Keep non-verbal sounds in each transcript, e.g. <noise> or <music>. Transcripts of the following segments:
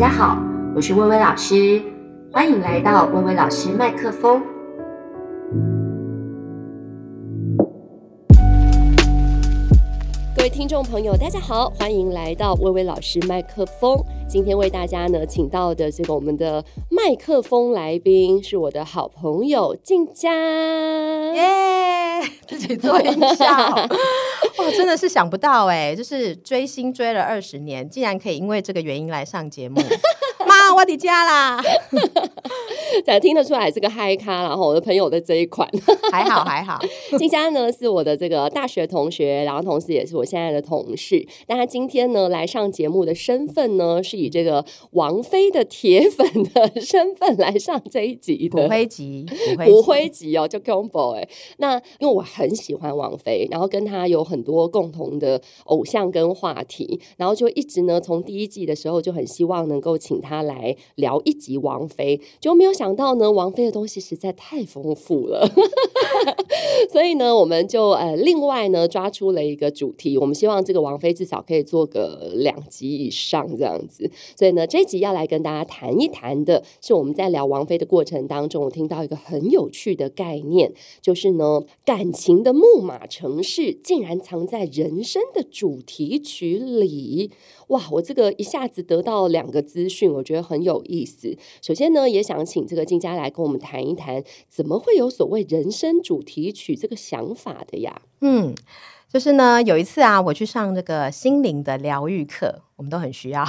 大家好，我是薇薇老师，欢迎来到薇薇老师麦克风。各位听众朋友，大家好，欢迎来到薇薇老师麦克风。今天为大家呢，请到的这个我们的麦克风来宾是我的好朋友静佳，耶！自己做音效，<laughs> 哇，真的是想不到哎，就是追星追了二十年，竟然可以因为这个原因来上节目。妈，我的家啦！<laughs> 才听得出来是个嗨咖，然后我的朋友的这一款 <laughs> 还好还好。金佳呢是我的这个大学同学，然后同时也是我现在的同事。但他今天呢来上节目的身份呢，是以这个王菲的铁粉的身份来上这一集的。骨灰级，骨灰级哦，就 combo 哎。那因为我很喜欢王菲，然后跟他有很多共同的偶像跟话题，然后就一直呢从第一季的时候就很希望能够请他来来聊一集王菲，就没有。想到呢，王菲的东西实在太丰富了，<laughs> 所以呢，我们就呃另外呢抓出了一个主题，我们希望这个王菲至少可以做个两集以上这样子。所以呢，这一集要来跟大家谈一谈的是我们在聊王菲的过程当中，我听到一个很有趣的概念，就是呢，感情的木马城市竟然藏在人生的主题曲里。哇，我这个一下子得到两个资讯，我觉得很有意思。首先呢，也想请这个静佳来跟我们谈一谈，怎么会有所谓人生主题曲这个想法的呀？嗯，就是呢，有一次啊，我去上这个心灵的疗愈课，我们都很需要。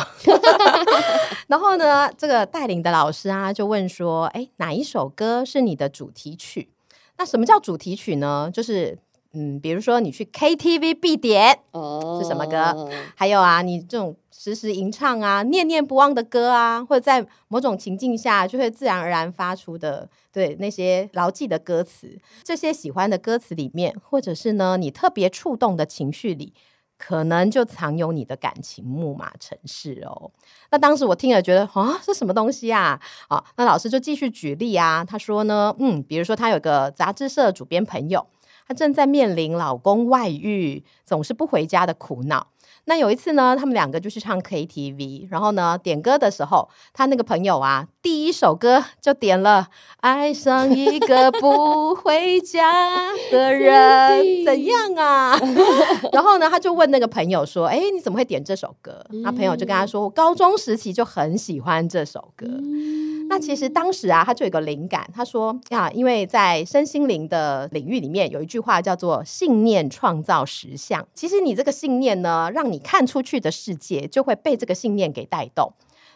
<laughs> 然后呢，这个带领的老师啊，就问说：“哎，哪一首歌是你的主题曲？那什么叫主题曲呢？就是。”嗯，比如说你去 KTV 必点哦，是什么歌？Oh. 还有啊，你这种时时吟唱啊、念念不忘的歌啊，或者在某种情境下就会自然而然发出的，对那些牢记的歌词，这些喜欢的歌词里面，或者是呢你特别触动的情绪里，可能就藏有你的感情木马城市哦。那当时我听了觉得啊，这什么东西啊？啊，那老师就继续举例啊，他说呢，嗯，比如说他有个杂志社主编朋友。她正在面临老公外遇，总是不回家的苦恼。那有一次呢，他们两个就去唱 KTV，然后呢，点歌的时候，他那个朋友啊，第一首歌就点了《爱上一个不回家的 <laughs> 人》，怎样啊？<laughs> 然后呢，他就问那个朋友说：“哎，你怎么会点这首歌？”那朋友就跟他说：“我高中时期就很喜欢这首歌。”那其实当时啊，他就有个灵感，他说呀，因为在身心灵的领域里面，有一句话叫做“信念创造实相”。其实你这个信念呢，让你看出去的世界就会被这个信念给带动。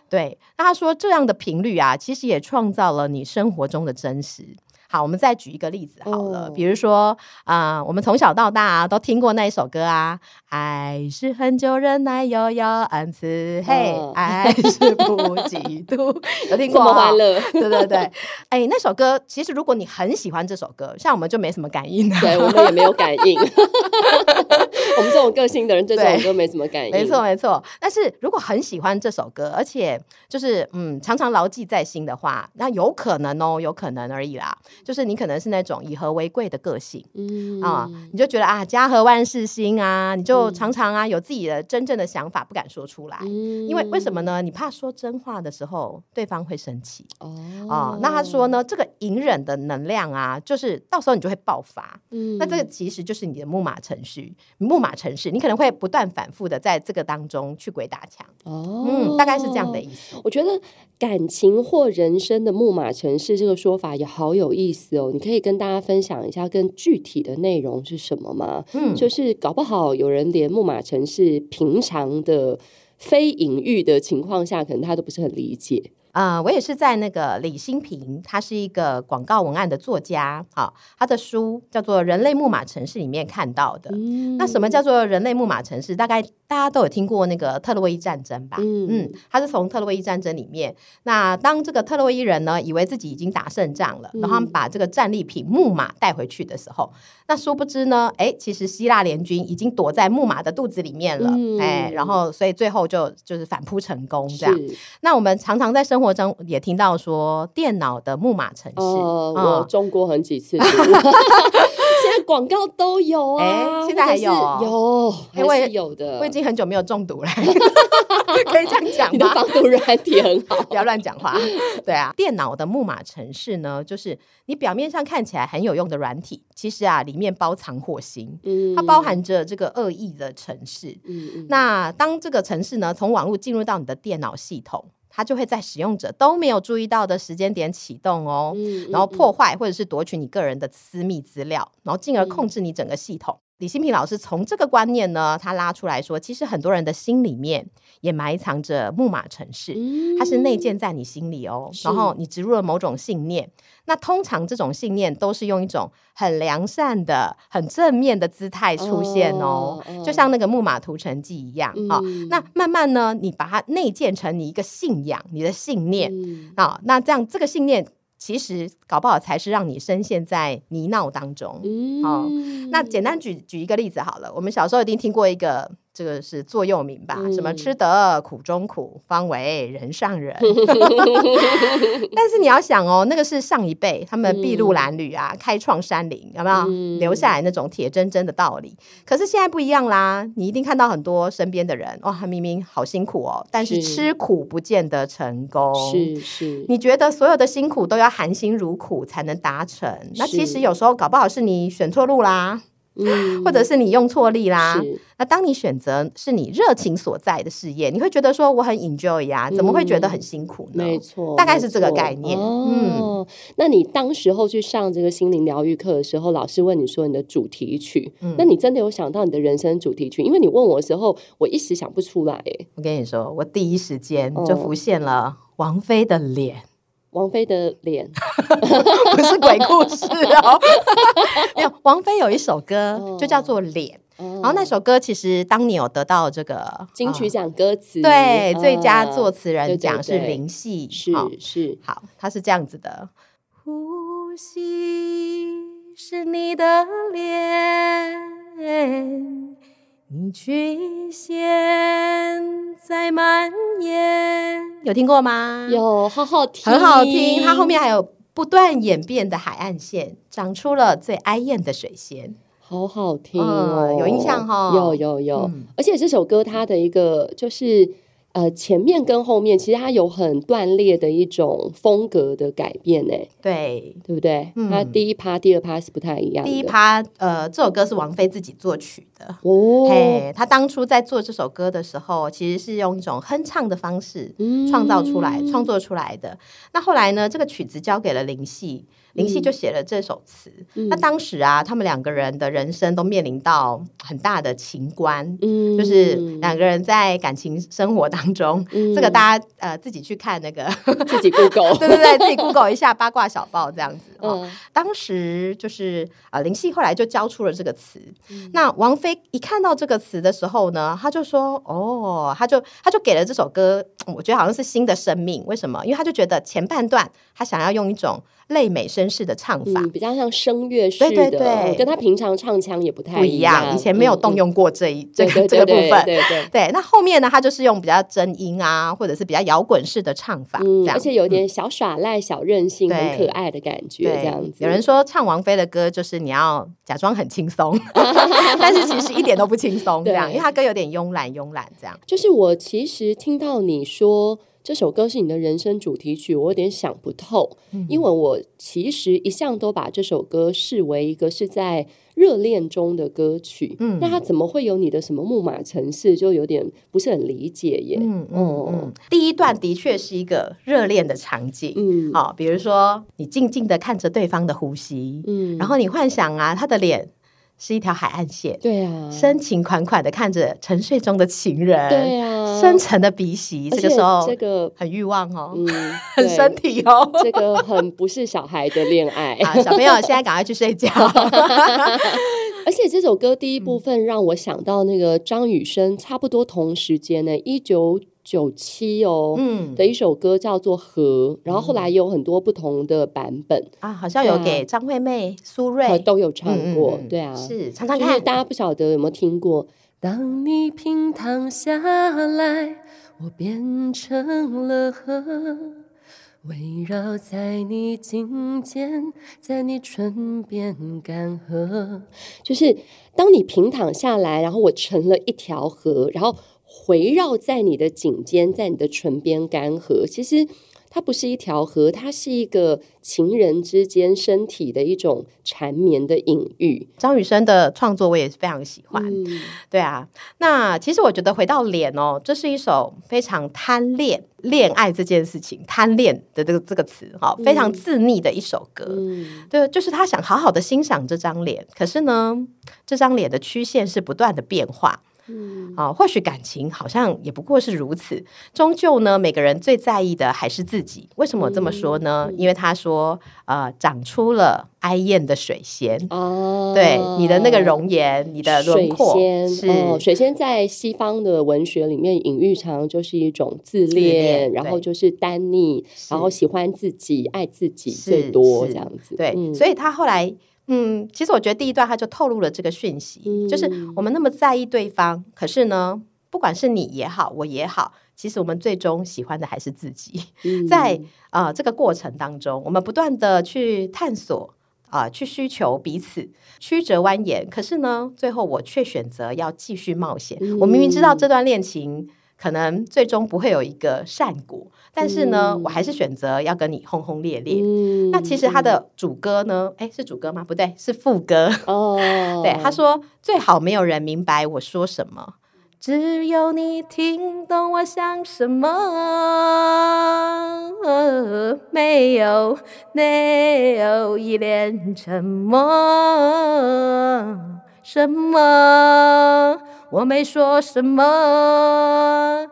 对，那他说这样的频率啊，其实也创造了你生活中的真实。好，我们再举一个例子好了，哦、比如说啊、呃，我们从小到大、啊、都听过那一首歌啊，爱是恒久忍耐，又有恩慈，嘿，爱是不嫉妒，<laughs> 有听过？这么欢乐，对对对，哎，那首歌其实如果你很喜欢这首歌，像我们就没什么感应，对我们也没有感应，<laughs> 我们这种个性的人对这首歌没什么感应，没错没错。但是如果很喜欢这首歌，而且就是嗯，常常牢记在心的话，那有可能哦，有可能而已啦。就是你可能是那种以和为贵的个性，嗯啊，你就觉得啊家和万事兴啊，你就常常啊有自己的真正的想法不敢说出来，嗯、因为为什么呢？你怕说真话的时候对方会生气哦啊。那他说呢，这个隐忍的能量啊，就是到时候你就会爆发，嗯，那这个其实就是你的木马程序，木马程式，你可能会不断反复的在这个当中去鬼打墙哦，嗯，大概是这样的意思。我觉得感情或人生的木马城市这个说法也好有意思。哦，你可以跟大家分享一下更具体的内容是什么吗？嗯，就是搞不好有人连木马城市平常的非隐喻的情况下，可能他都不是很理解。啊、呃，我也是在那个李新平，他是一个广告文案的作家，好，他的书叫做《人类木马城市》里面看到的。嗯、那什么叫做人类木马城市？大概大家都有听过那个特洛伊战争吧？嗯嗯，他是从特洛伊战争里面，那当这个特洛伊人呢，以为自己已经打胜仗了，嗯、然后他们把这个战利品木马带回去的时候，那殊不知呢，哎，其实希腊联军已经躲在木马的肚子里面了，嗯、哎，然后所以最后就就是反扑成功这样。那我们常常在生活中也听到说电脑的木马程式，呃，嗯、我中过很几次。<laughs> 在广告都有啊，哎，现在还有有，还是有的。我已经很久没有中毒了，<laughs> 可以这样讲吗？你的防毒软体很好，<laughs> 不要乱讲话。对啊，电脑的木马城市呢，就是你表面上看起来很有用的软体，其实啊，里面包藏祸心。嗯，它包含着这个恶意的城市。嗯，那当这个城市呢，从网络进入到你的电脑系统。它就会在使用者都没有注意到的时间点启动哦，嗯、然后破坏或者是夺取你个人的私密资料，然后进而控制你整个系统。嗯、李新平老师从这个观念呢，他拉出来说，其实很多人的心里面也埋藏着木马城市，嗯、它是内建在你心里哦，然后你植入了某种信念。那通常这种信念都是用一种很良善的、很正面的姿态出现哦，哦就像那个木马屠城记一样啊、嗯哦。那慢慢呢，你把它内建成你一个信仰、你的信念啊、嗯哦。那这样这个信念其实搞不好才是让你深陷在泥淖当中。嗯，哦，那简单举举一个例子好了，我们小时候一定听过一个。这个是座右铭吧？嗯、什么吃得苦中苦，方为人上人。<laughs> 但是你要想哦，那个是上一辈他们筚路蓝缕啊，嗯、开创山林，有没有、嗯、留下来那种铁铮铮的道理？可是现在不一样啦，你一定看到很多身边的人，哇，他明明好辛苦哦，但是吃苦不见得成功。是是，你觉得所有的辛苦都要含辛茹苦才能达成？那其实有时候搞不好是你选错路啦。嗯，或者是你用错力啦。是那当你选择是你热情所在的事业，你会觉得说我很 enjoy 呀，怎么会觉得很辛苦呢？嗯、没错，大概是这个概念。哦、嗯，那你当时候去上这个心灵疗愈课的时候，老师问你说你的主题曲，嗯、那你真的有想到你的人生主题曲？因为你问我的时候，我一时想不出来。我跟你说，我第一时间就浮现了王菲的脸。王菲的脸。<laughs> 不是鬼故事哦，<laughs> 没有。王菲有一首歌就叫做《脸》，然后那首歌其实当年有得到这个金曲奖歌词，对，最佳作词人奖是林夕，是是。好，它是这样子的：呼吸是你的脸。你曲线在蔓延，有听过吗？有，好好听，很好听。它后面还有不断演变的海岸线，长出了最哀艳的水仙，好好听哦，嗯、有印象哈、哦？有有有，嗯、而且这首歌它的一个就是。呃，前面跟后面其实它有很断裂的一种风格的改变，呢，对，对不对？嗯、它第一趴、第二趴是不太一样的。第一趴，呃，这首歌是王菲自己作曲的哦。嘿，他当初在做这首歌的时候，其实是用一种哼唱的方式创造出来、嗯、创作出来的。那后来呢，这个曲子交给了林夕。林夕就写了这首词。嗯、那当时啊，他们两个人的人生都面临到很大的情关，嗯、就是两个人在感情生活当中，嗯、这个大家呃自己去看那个 <laughs> 自己 Google，<laughs> 对对对，自己 Google 一下八卦小报这样子。哦，嗯、当时就是啊、呃，林夕后来就交出了这个词。嗯、那王菲一看到这个词的时候呢，他就说：“哦，他就他就给了这首歌，我觉得好像是新的生命。为什么？因为他就觉得前半段他想要用一种。”泪美声式的唱法，嗯，比较像声乐式的，对对对，跟他平常唱腔也不太不一样。以前没有动用过这一这个这个部分，对对对。那后面呢，他就是用比较真音啊，或者是比较摇滚式的唱法，这样，而且有点小耍赖、小任性、很可爱的感觉，这样子。有人说唱王菲的歌就是你要假装很轻松，<laughs> 但是其实一点都不轻松，这样，因为他歌有点慵懒慵懒，这样。就是我其实听到你说。这首歌是你的人生主题曲，我有点想不透，嗯、因为我其实一向都把这首歌视为一个是在热恋中的歌曲，嗯，那它怎么会有你的什么木马城市，就有点不是很理解耶。嗯嗯嗯，第一段的确是一个热恋的场景，嗯，好、哦，比如说你静静的看着对方的呼吸，嗯，然后你幻想啊，他的脸。是一条海岸线，对啊，深情款款的看着沉睡中的情人，对啊，深沉的鼻息，这个时候这个很欲望哦，嗯，<laughs> 很身体哦，这个很不是小孩的恋爱。<laughs> 啊，小朋友现在赶快去睡觉。<laughs> 而且这首歌第一部分让我想到那个张雨生，差不多同时间呢，一九。九七哦，嗯，的一首歌叫做《河》，然后后来有很多不同的版本啊，好像有给张惠妹、苏芮都有唱过，对啊，是唱唱看，就是大家不晓得有没有听过？当你平躺下来，我变成了河，围绕在你颈间，在你唇边干涸。就是当你平躺下来，然后我成了一条河，然后围绕在你的颈肩，在你的唇边干涸。其实。它不是一条河，它是一个情人之间身体的一种缠绵的隐喻。张雨生的创作我也非常喜欢，嗯、<laughs> 对啊。那其实我觉得回到脸哦，这是一首非常贪恋恋爱这件事情，贪恋的这个这个词哈，非常自溺的一首歌。嗯、对，就是他想好好的欣赏这张脸，可是呢，这张脸的曲线是不断的变化。嗯啊，或许感情好像也不过是如此。终究呢，每个人最在意的还是自己。为什么我这么说呢？嗯、因为他说，呃，长出了哀艳的水仙。哦，对，你的那个容颜，你的轮廓水仙是、哦、水仙，在西方的文学里面，隐喻常就是一种自恋，自恋然后就是单溺，然后喜欢自己，爱自己最多这样子。对，嗯、所以他后来。嗯，其实我觉得第一段他就透露了这个讯息，嗯、就是我们那么在意对方，可是呢，不管是你也好，我也好，其实我们最终喜欢的还是自己。<laughs> 嗯、在啊、呃、这个过程当中，我们不断的去探索啊、呃，去需求彼此，曲折蜿蜒，可是呢，最后我却选择要继续冒险。嗯、我明明知道这段恋情可能最终不会有一个善果。但是呢，嗯、我还是选择要跟你轰轰烈烈。嗯、那其实他的主歌呢？哎，是主歌吗？不对，是副歌。哦，<laughs> 对，他说最好没有人明白我说什么，只有你听懂我想什么。呃、没有，没有一脸沉默。什么？我没说什么。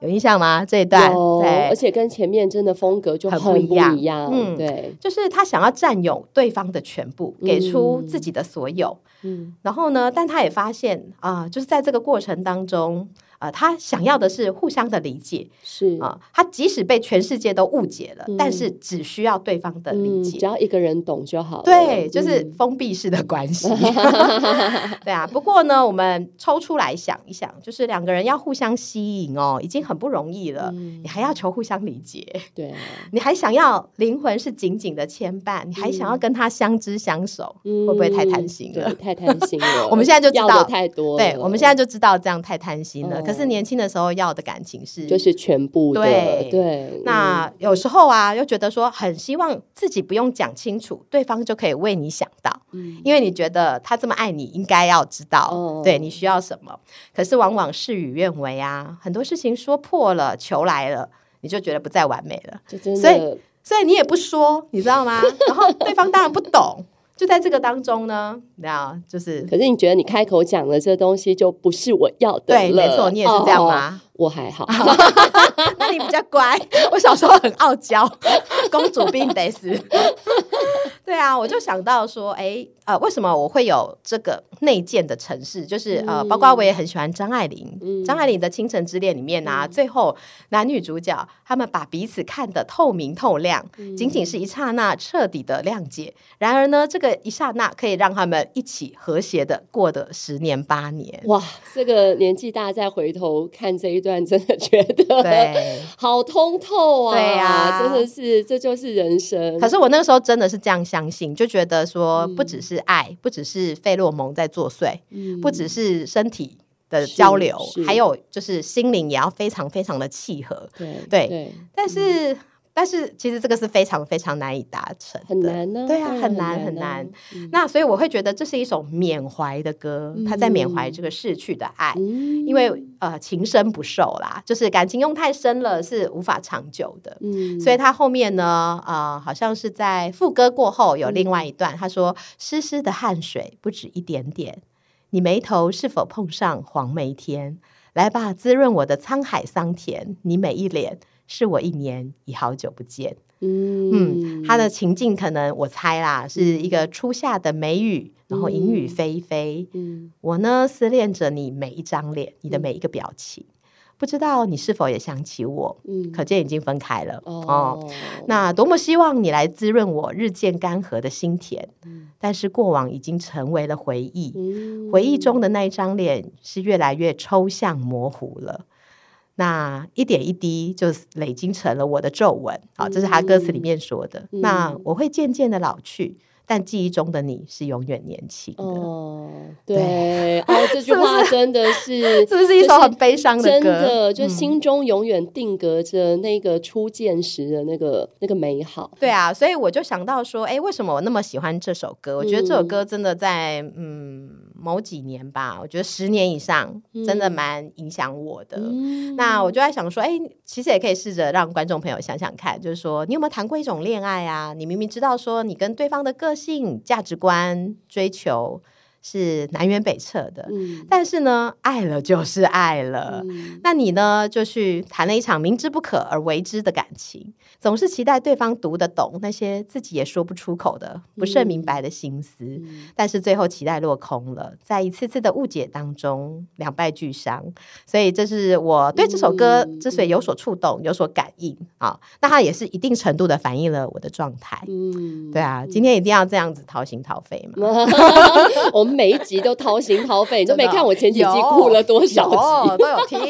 有印象吗？这一段，有对，而且跟前面真的风格就很不一样。一样嗯，对，就是他想要占有对方的全部，给出自己的所有。嗯，然后呢，但他也发现啊、呃，就是在这个过程当中。呃，他想要的是互相的理解，是啊、呃，他即使被全世界都误解了，嗯、但是只需要对方的理解，嗯、只要一个人懂就好了。对，就是封闭式的关系。<laughs> 嗯、对啊，不过呢，我们抽出来想一想，就是两个人要互相吸引哦，已经很不容易了，嗯、你还要求互相理解，<laughs> 对、啊，你还想要灵魂是紧紧的牵绊，你还想要跟他相知相守，嗯、会不会太贪心了？太贪心了。<laughs> 我们现在就知道太多，对，我们现在就知道这样太贪心了。嗯可是年轻的时候要的感情是，就是全部的，对对。那有时候啊，又觉得说很希望自己不用讲清楚，对方就可以为你想到，嗯，因为你觉得他这么爱你，应该要知道，哦、对你需要什么。可是往往事与愿违啊，很多事情说破了，求来了，你就觉得不再完美了，所以所以你也不说，你知道吗？然后对方当然不懂。就在这个当中呢，你知道，就是，可是你觉得你开口讲的这东西就不是我要的对，没错，你也是这样吗？哦、我还好，<laughs> 那你比较乖。<laughs> 我小时候很傲娇，<laughs> 公主病得死。对啊，我就想到说，哎，呃，为什么我会有这个内建的城市？就是呃，包括我也很喜欢张爱玲，嗯、张爱玲的《倾城之恋》里面啊，嗯、最后男女主角他们把彼此看得透明透亮，嗯、仅仅是一刹那彻底的谅解。然而呢，这个一刹那可以让他们一起和谐的过得十年八年。哇，这个年纪大再回头看这一段，真的觉得对，<laughs> 好通透啊！对啊，真的是，这就是人生。可是我那个时候真的是这样。相信就觉得说，不只是爱，嗯、不只是费洛蒙在作祟，嗯、不只是身体的交流，还有就是心灵也要非常非常的契合。对对，对但是。嗯但是其实这个是非常非常难以达成的，很难呢、啊。对啊，很难很难。那所以我会觉得这是一首缅怀的歌，他、嗯、在缅怀这个逝去的爱，嗯、因为呃情深不寿啦，就是感情用太深了是无法长久的。嗯、所以他后面呢，呃，好像是在副歌过后有另外一段，他说：“湿湿的汗水不止一点点，你眉头是否碰上黄梅天？来吧，滋润我的沧海桑田，你每一脸。”是我一年已好久不见。嗯嗯，他的情境可能我猜啦，是一个初夏的梅雨，嗯、然后阴雨霏霏。嗯，我呢思念着你每一张脸，你的每一个表情，嗯、不知道你是否也想起我？嗯，可见已经分开了。哦，哦，那多么希望你来滋润我日渐干涸的心田。嗯，但是过往已经成为了回忆，嗯、回忆中的那一张脸是越来越抽象模糊了。那一点一滴就累积成了我的皱纹。好，这是他歌词里面说的。嗯、那我会渐渐的老去。但记忆中的你是永远年轻的哦，对，哦，这句 <laughs> 话真的是，<laughs> 是不是一首很悲伤的歌？真的，就心中永远定格着那个初见时的那个那个美好。对啊，所以我就想到说，哎，为什么我那么喜欢这首歌？我觉得这首歌真的在嗯某几年吧，我觉得十年以上，真的蛮影响我的。嗯、那我就在想说，哎，其实也可以试着让观众朋友想想看，就是说，你有没有谈过一种恋爱啊？你明明知道说你跟对方的个性价值观追求是南辕北辙的，嗯、但是呢，爱了就是爱了。嗯、那你呢，就去谈了一场明知不可而为之的感情，总是期待对方读得懂那些自己也说不出口的、不甚明白的心思，嗯、但是最后期待落空了，在一次次的误解当中两败俱伤。所以，这是我对这首歌之所以有所触动、有所感应啊，那它也是一定程度的反映了我的状态。嗯，对啊，今天一定要这样子掏心掏肺嘛。<laughs> <laughs> 我们每一集都掏心掏肺，<laughs> 你都没看我前几集哭了多少集，都有听。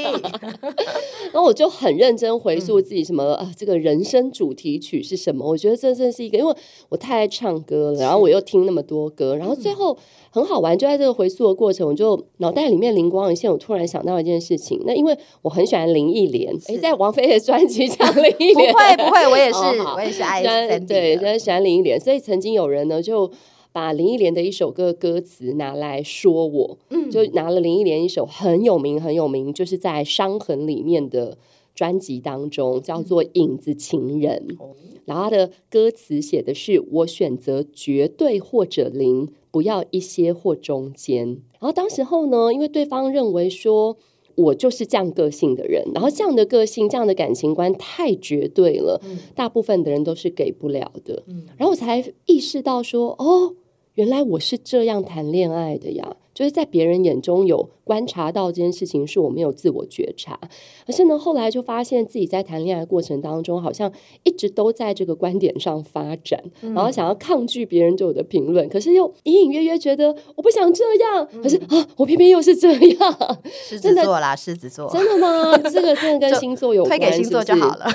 <laughs> 然后我就很认真回溯自己什么、嗯、啊，这个人生主题曲是什么？我觉得这真是一个，因为我太爱唱歌了，然后我又听那么多歌，然后最后很好玩，就在这个回溯的过程，我就脑袋里面灵光一现，我突然想到一件事情。那因为我很喜欢林忆莲，哎，在王菲的专辑唱 <laughs> 林忆莲，不会不会，我也是，哦、我也是爱对，很喜欢林忆莲，所以曾经有人呢就。把林忆莲的一首歌歌词拿来说我，嗯，就拿了林忆莲一首很有名很有名，就是在《伤痕》里面的专辑当中，叫做《影子情人》。嗯、然后他的歌词写的是：“我选择绝对或者零，不要一些或中间。”然后当时候呢，因为对方认为说我就是这样个性的人，然后这样的个性、这样的感情观太绝对了，嗯、大部分的人都是给不了的。嗯、然后我才意识到说：“哦。”原来我是这样谈恋爱的呀，就是在别人眼中有观察到这件事情，是我没有自我觉察。可是呢，后来就发现自己在谈恋爱的过程当中，好像一直都在这个观点上发展，嗯、然后想要抗拒别人对我的评论，可是又隐隐约约觉得我不想这样。嗯、可是啊，我偏偏又是这样。狮子座啦，狮子座，真的吗？这个真的 <laughs> 跟星座有关，推给星座就好了。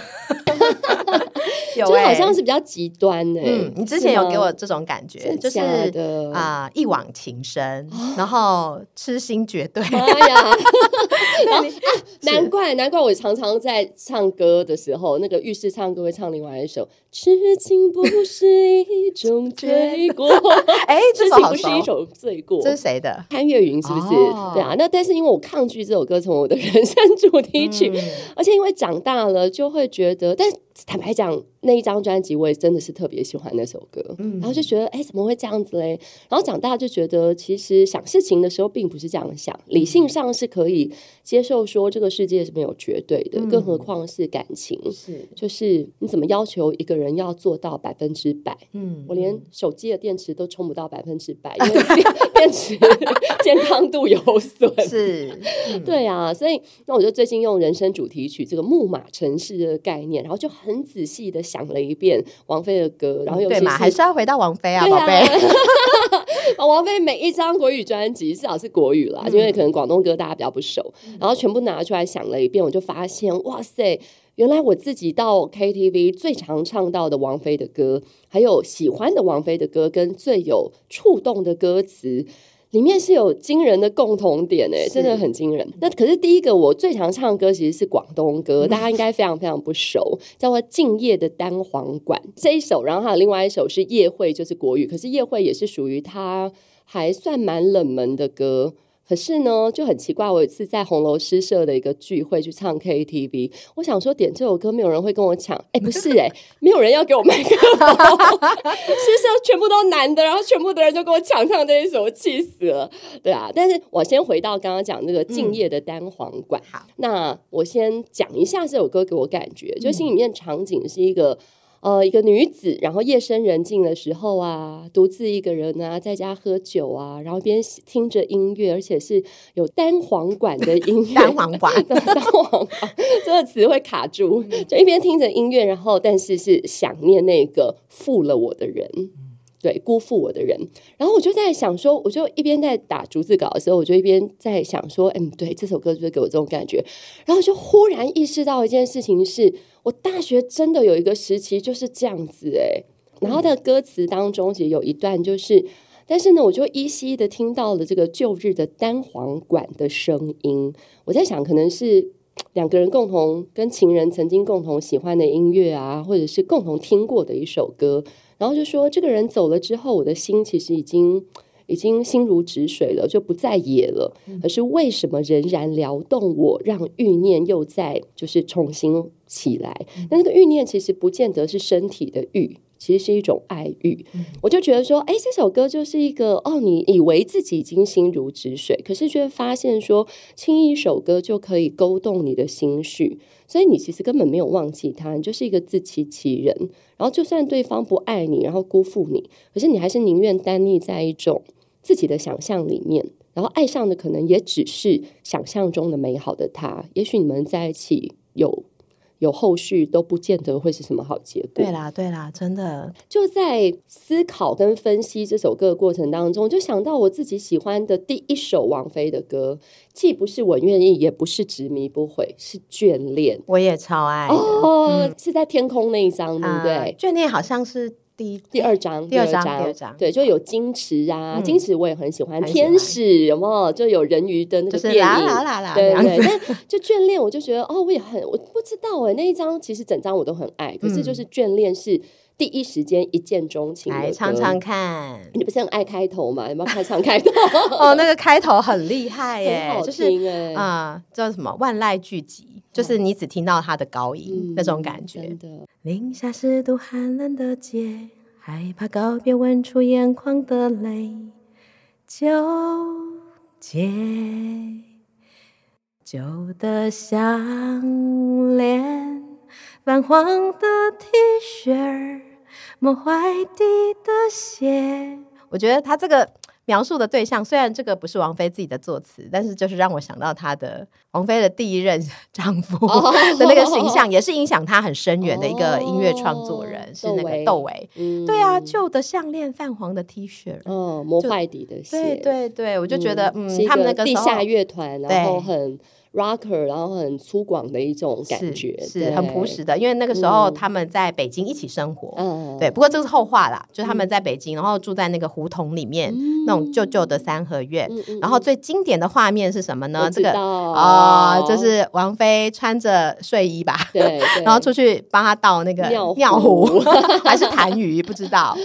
<laughs> 有就好像是比较极端的。嗯，你之前有给我这种感觉，就是啊，一往情深，<gasps> 然后痴心绝对。哎呀，<laughs> 难怪难怪我常常在唱歌的时候，那个浴室唱歌会唱另外一首《痴情不是一种罪过》。<laughs> 哎，痴情不是一种罪过，这是谁的？潘越云是不是？对啊，那但是因为我抗拒这首歌从我的 <laughs> 人生主题曲，而且因为长大了就会觉得，但。坦白讲，那一张专辑我也真的是特别喜欢那首歌，嗯，然后就觉得，哎，怎么会这样子嘞？然后长大就觉得，其实想事情的时候并不是这样想，理性上是可以接受说这个世界是没有绝对的，嗯、更何况是感情，是。就是你怎么要求一个人要做到百分之百？嗯，我连手机的电池都充不到百分之百，<laughs> 因为电 <laughs> 池健康度有损，是，<laughs> 嗯、对啊，所以那我就最近用人生主题曲这个木马城市的概念，然后就。很仔细的想了一遍王菲的歌，然后有些还是要回到王菲啊，宝贝。<laughs> 王菲每一张国语专辑至少是国语啦，嗯、因为可能广东歌大家比较不熟，然后全部拿出来想了一遍，我就发现哇塞，原来我自己到 KTV 最常唱到的王菲的歌，还有喜欢的王菲的歌，跟最有触动的歌词。里面是有惊人的共同点诶，真的很惊人。那可是第一个我最常唱的歌其实是广东歌，大家应该非常非常不熟，叫做《敬业的单簧管》这一首，然后还有另外一首是《夜会》，就是国语，可是《夜会》也是属于他还算蛮冷门的歌。可是呢，就很奇怪。我有一次在红楼诗社的一个聚会去唱 KTV，我想说点这首歌，没有人会跟我抢。哎，不是哎、欸，没有人要给我麦克风。<laughs> 诗社全部都男的，然后全部的人就跟我抢唱这一首，我气死了。对啊，但是我先回到刚刚讲那个敬业的单簧管。好、嗯，那我先讲一下这首歌给我感觉，就心里面场景是一个。呃，一个女子，然后夜深人静的时候啊，独自一个人啊，在家喝酒啊，然后边听着音乐，而且是有单簧管的音乐，单簧管，<laughs> 单簧管，这个词会卡住，就一边听着音乐，然后但是是想念那个负了我的人。对，辜负我的人。然后我就在想说，我就一边在打逐字稿的时候，我就一边在想说，嗯，对，这首歌就是给我这种感觉。然后就忽然意识到一件事情是，是我大学真的有一个时期就是这样子诶。然后他的歌词当中其实有一段就是，但是呢，我就依稀的听到了这个旧日的单簧管的声音。我在想，可能是两个人共同跟情人曾经共同喜欢的音乐啊，或者是共同听过的一首歌。然后就说，这个人走了之后，我的心其实已经已经心如止水了，就不再野了。可是为什么仍然撩动我，让欲念又在就是重新起来？那那个欲念其实不见得是身体的欲。其实是一种爱欲，嗯、我就觉得说，哎，这首歌就是一个哦，你以为自己已经心如止水，可是却发现说，轻易一首歌就可以勾动你的心绪，所以你其实根本没有忘记他，你就是一个自欺欺人。然后，就算对方不爱你，然后辜负你，可是你还是宁愿单立在一种自己的想象里面，然后爱上的可能也只是想象中的美好的他。也许你们在一起有。有后续都不见得会是什么好结果。对啦，对啦，真的就在思考跟分析这首歌的过程当中，就想到我自己喜欢的第一首王菲的歌，既不是我愿意，也不是执迷不悔，是眷恋。我也超爱哦，嗯、是在天空那一张，对不对？呃、眷恋好像是。第第二章，第二章，第二章，对，就有矜持啊，矜持我也很喜欢。天使有没有？就有人鱼的那个电影，对对。但就眷恋，我就觉得哦，我也很，我不知道哎，那一张其实整张我都很爱，可是就是眷恋是第一时间一见钟情。来唱唱看，你不是很爱开头吗？<laughs> 有没有开唱开头？哦，那个开头很厉害耶，就是啊，叫什么万籁俱寂，就是你只听到他的高音那种感觉。零下十度寒冷的街，害怕告别，吻出眼眶的泪，纠结。旧的项链，泛黄的 T 恤，磨坏底的鞋。我觉得他这个。描述的对象虽然这个不是王菲自己的作词，但是就是让我想到她的王菲的第一任丈夫 <laughs> 的那个形象，也是影响她很深远的一个音乐创作人，哦、是那个窦唯。嗯、对啊，旧的项链，泛黄的 T 恤，哦，磨坏底的鞋。对对对，我就觉得，嗯，嗯他们那个地下乐团，然后很。Rocker，然后很粗犷的一种感觉，是，是很朴实的。因为那个时候他们在北京一起生活，嗯，对。不过这是后话啦，就他们在北京，然后住在那个胡同里面，那种旧旧的三合院。然后最经典的画面是什么呢？这个啊，就是王菲穿着睡衣吧，对，<laughs> 然后出去帮他倒那个尿壶，<laughs> 还是痰盂，不知道。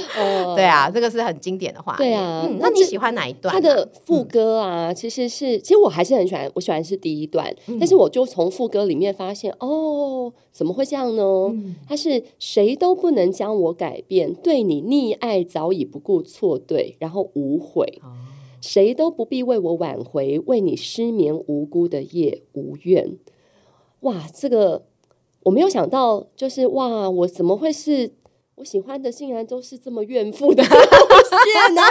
对啊，这个是很经典的画面。对啊，那你喜欢哪一段？他的副歌啊，其实是，其实我还是很喜欢，我喜欢是第一段。但是我就从副歌里面发现，嗯、哦，怎么会这样呢？嗯、他是谁都不能将我改变，对你溺爱早已不顾错对，然后无悔，哦、谁都不必为我挽回，为你失眠无辜的夜无怨。哇，这个我没有想到，就是哇，我怎么会是？我喜欢的竟然都是这么怨妇的路线呢？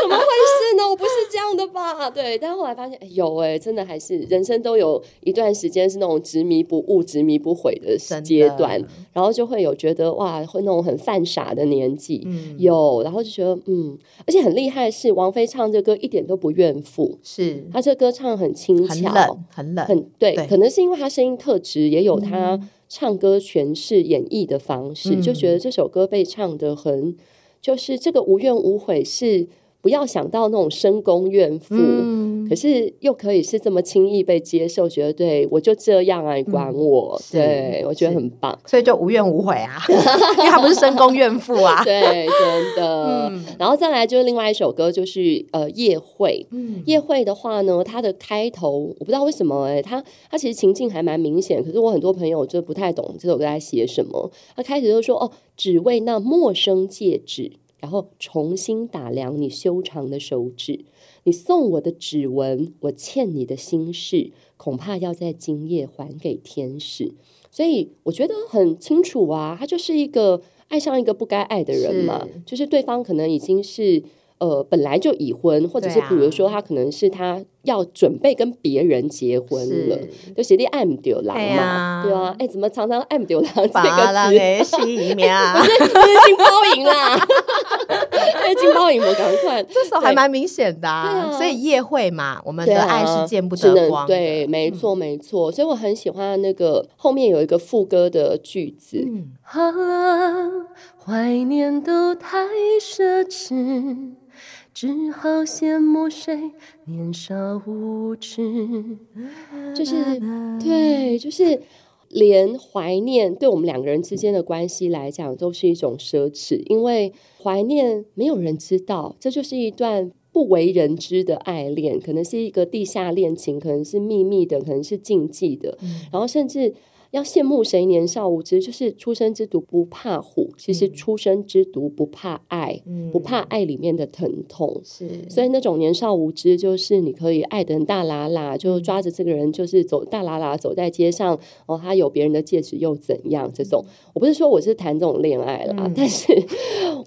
怎么回事呢？我不是这样的吧？对，但后来发现，哎有哎，真的还是人生都有一段时间是那种执迷不悟、执迷不悔的阶段，然后就会有觉得哇，会那种很犯傻的年纪，嗯、有，然后就觉得嗯，而且很厉害的是，王菲唱这歌一点都不怨妇，是她这歌唱很轻巧，很冷，很冷，很对，对可能是因为她声音特质，也有她。嗯唱歌诠释演绎的方式，嗯、就觉得这首歌被唱的很，就是这个无怨无悔是。不要想到那种深宫怨妇，嗯、可是又可以是这么轻易被接受，觉得对我就这样啊，你管我？嗯、对我觉得很棒，所以就无怨无悔啊，<laughs> 因为他不是深宫怨妇啊。<laughs> 对，真的。嗯、然后再来就是另外一首歌，就是呃夜会。嗯、夜会的话呢，它的开头我不知道为什么哎、欸，它它其实情境还蛮明显，可是我很多朋友就不太懂这首歌在写什么。他开始就说哦，只为那陌生戒指。然后重新打量你修长的手指，你送我的指纹，我欠你的心事，恐怕要在今夜还给天使。所以我觉得很清楚啊，他就是一个爱上一个不该爱的人嘛，是。就是对方可能已经是呃本来就已婚，或者是比如说他可能是他要准备跟别人结婚了，就写的爱不丢郎嘛，对啊，哎，怎么常常爱不丢郎这个词？<laughs> 不是不是金包银啦，<laughs> 哎，金包银我赶快，这时候还蛮明显的，啊，所以夜会嘛，我们的爱是见不得光，对，没错没错，所以我很喜欢那个后面有一个副歌的句子，啊怀念都太奢侈。只好羡慕谁年少无知，就是对，就是连怀念对我们两个人之间的关系来讲都是一种奢侈，因为怀念没有人知道，这就是一段不为人知的爱恋，可能是一个地下恋情，可能是秘密的，可能是禁忌的，嗯、然后甚至。要羡慕谁年少无知，就是初生之犊不怕虎。其实初生之犊不怕爱，嗯、不怕爱里面的疼痛。是，所以那种年少无知，就是你可以爱得很大喇喇，就抓着这个人，就是走大喇喇走在街上，哦，他有别人的戒指又怎样？这种，我不是说我是谈这种恋爱啦，嗯、<laughs> 但是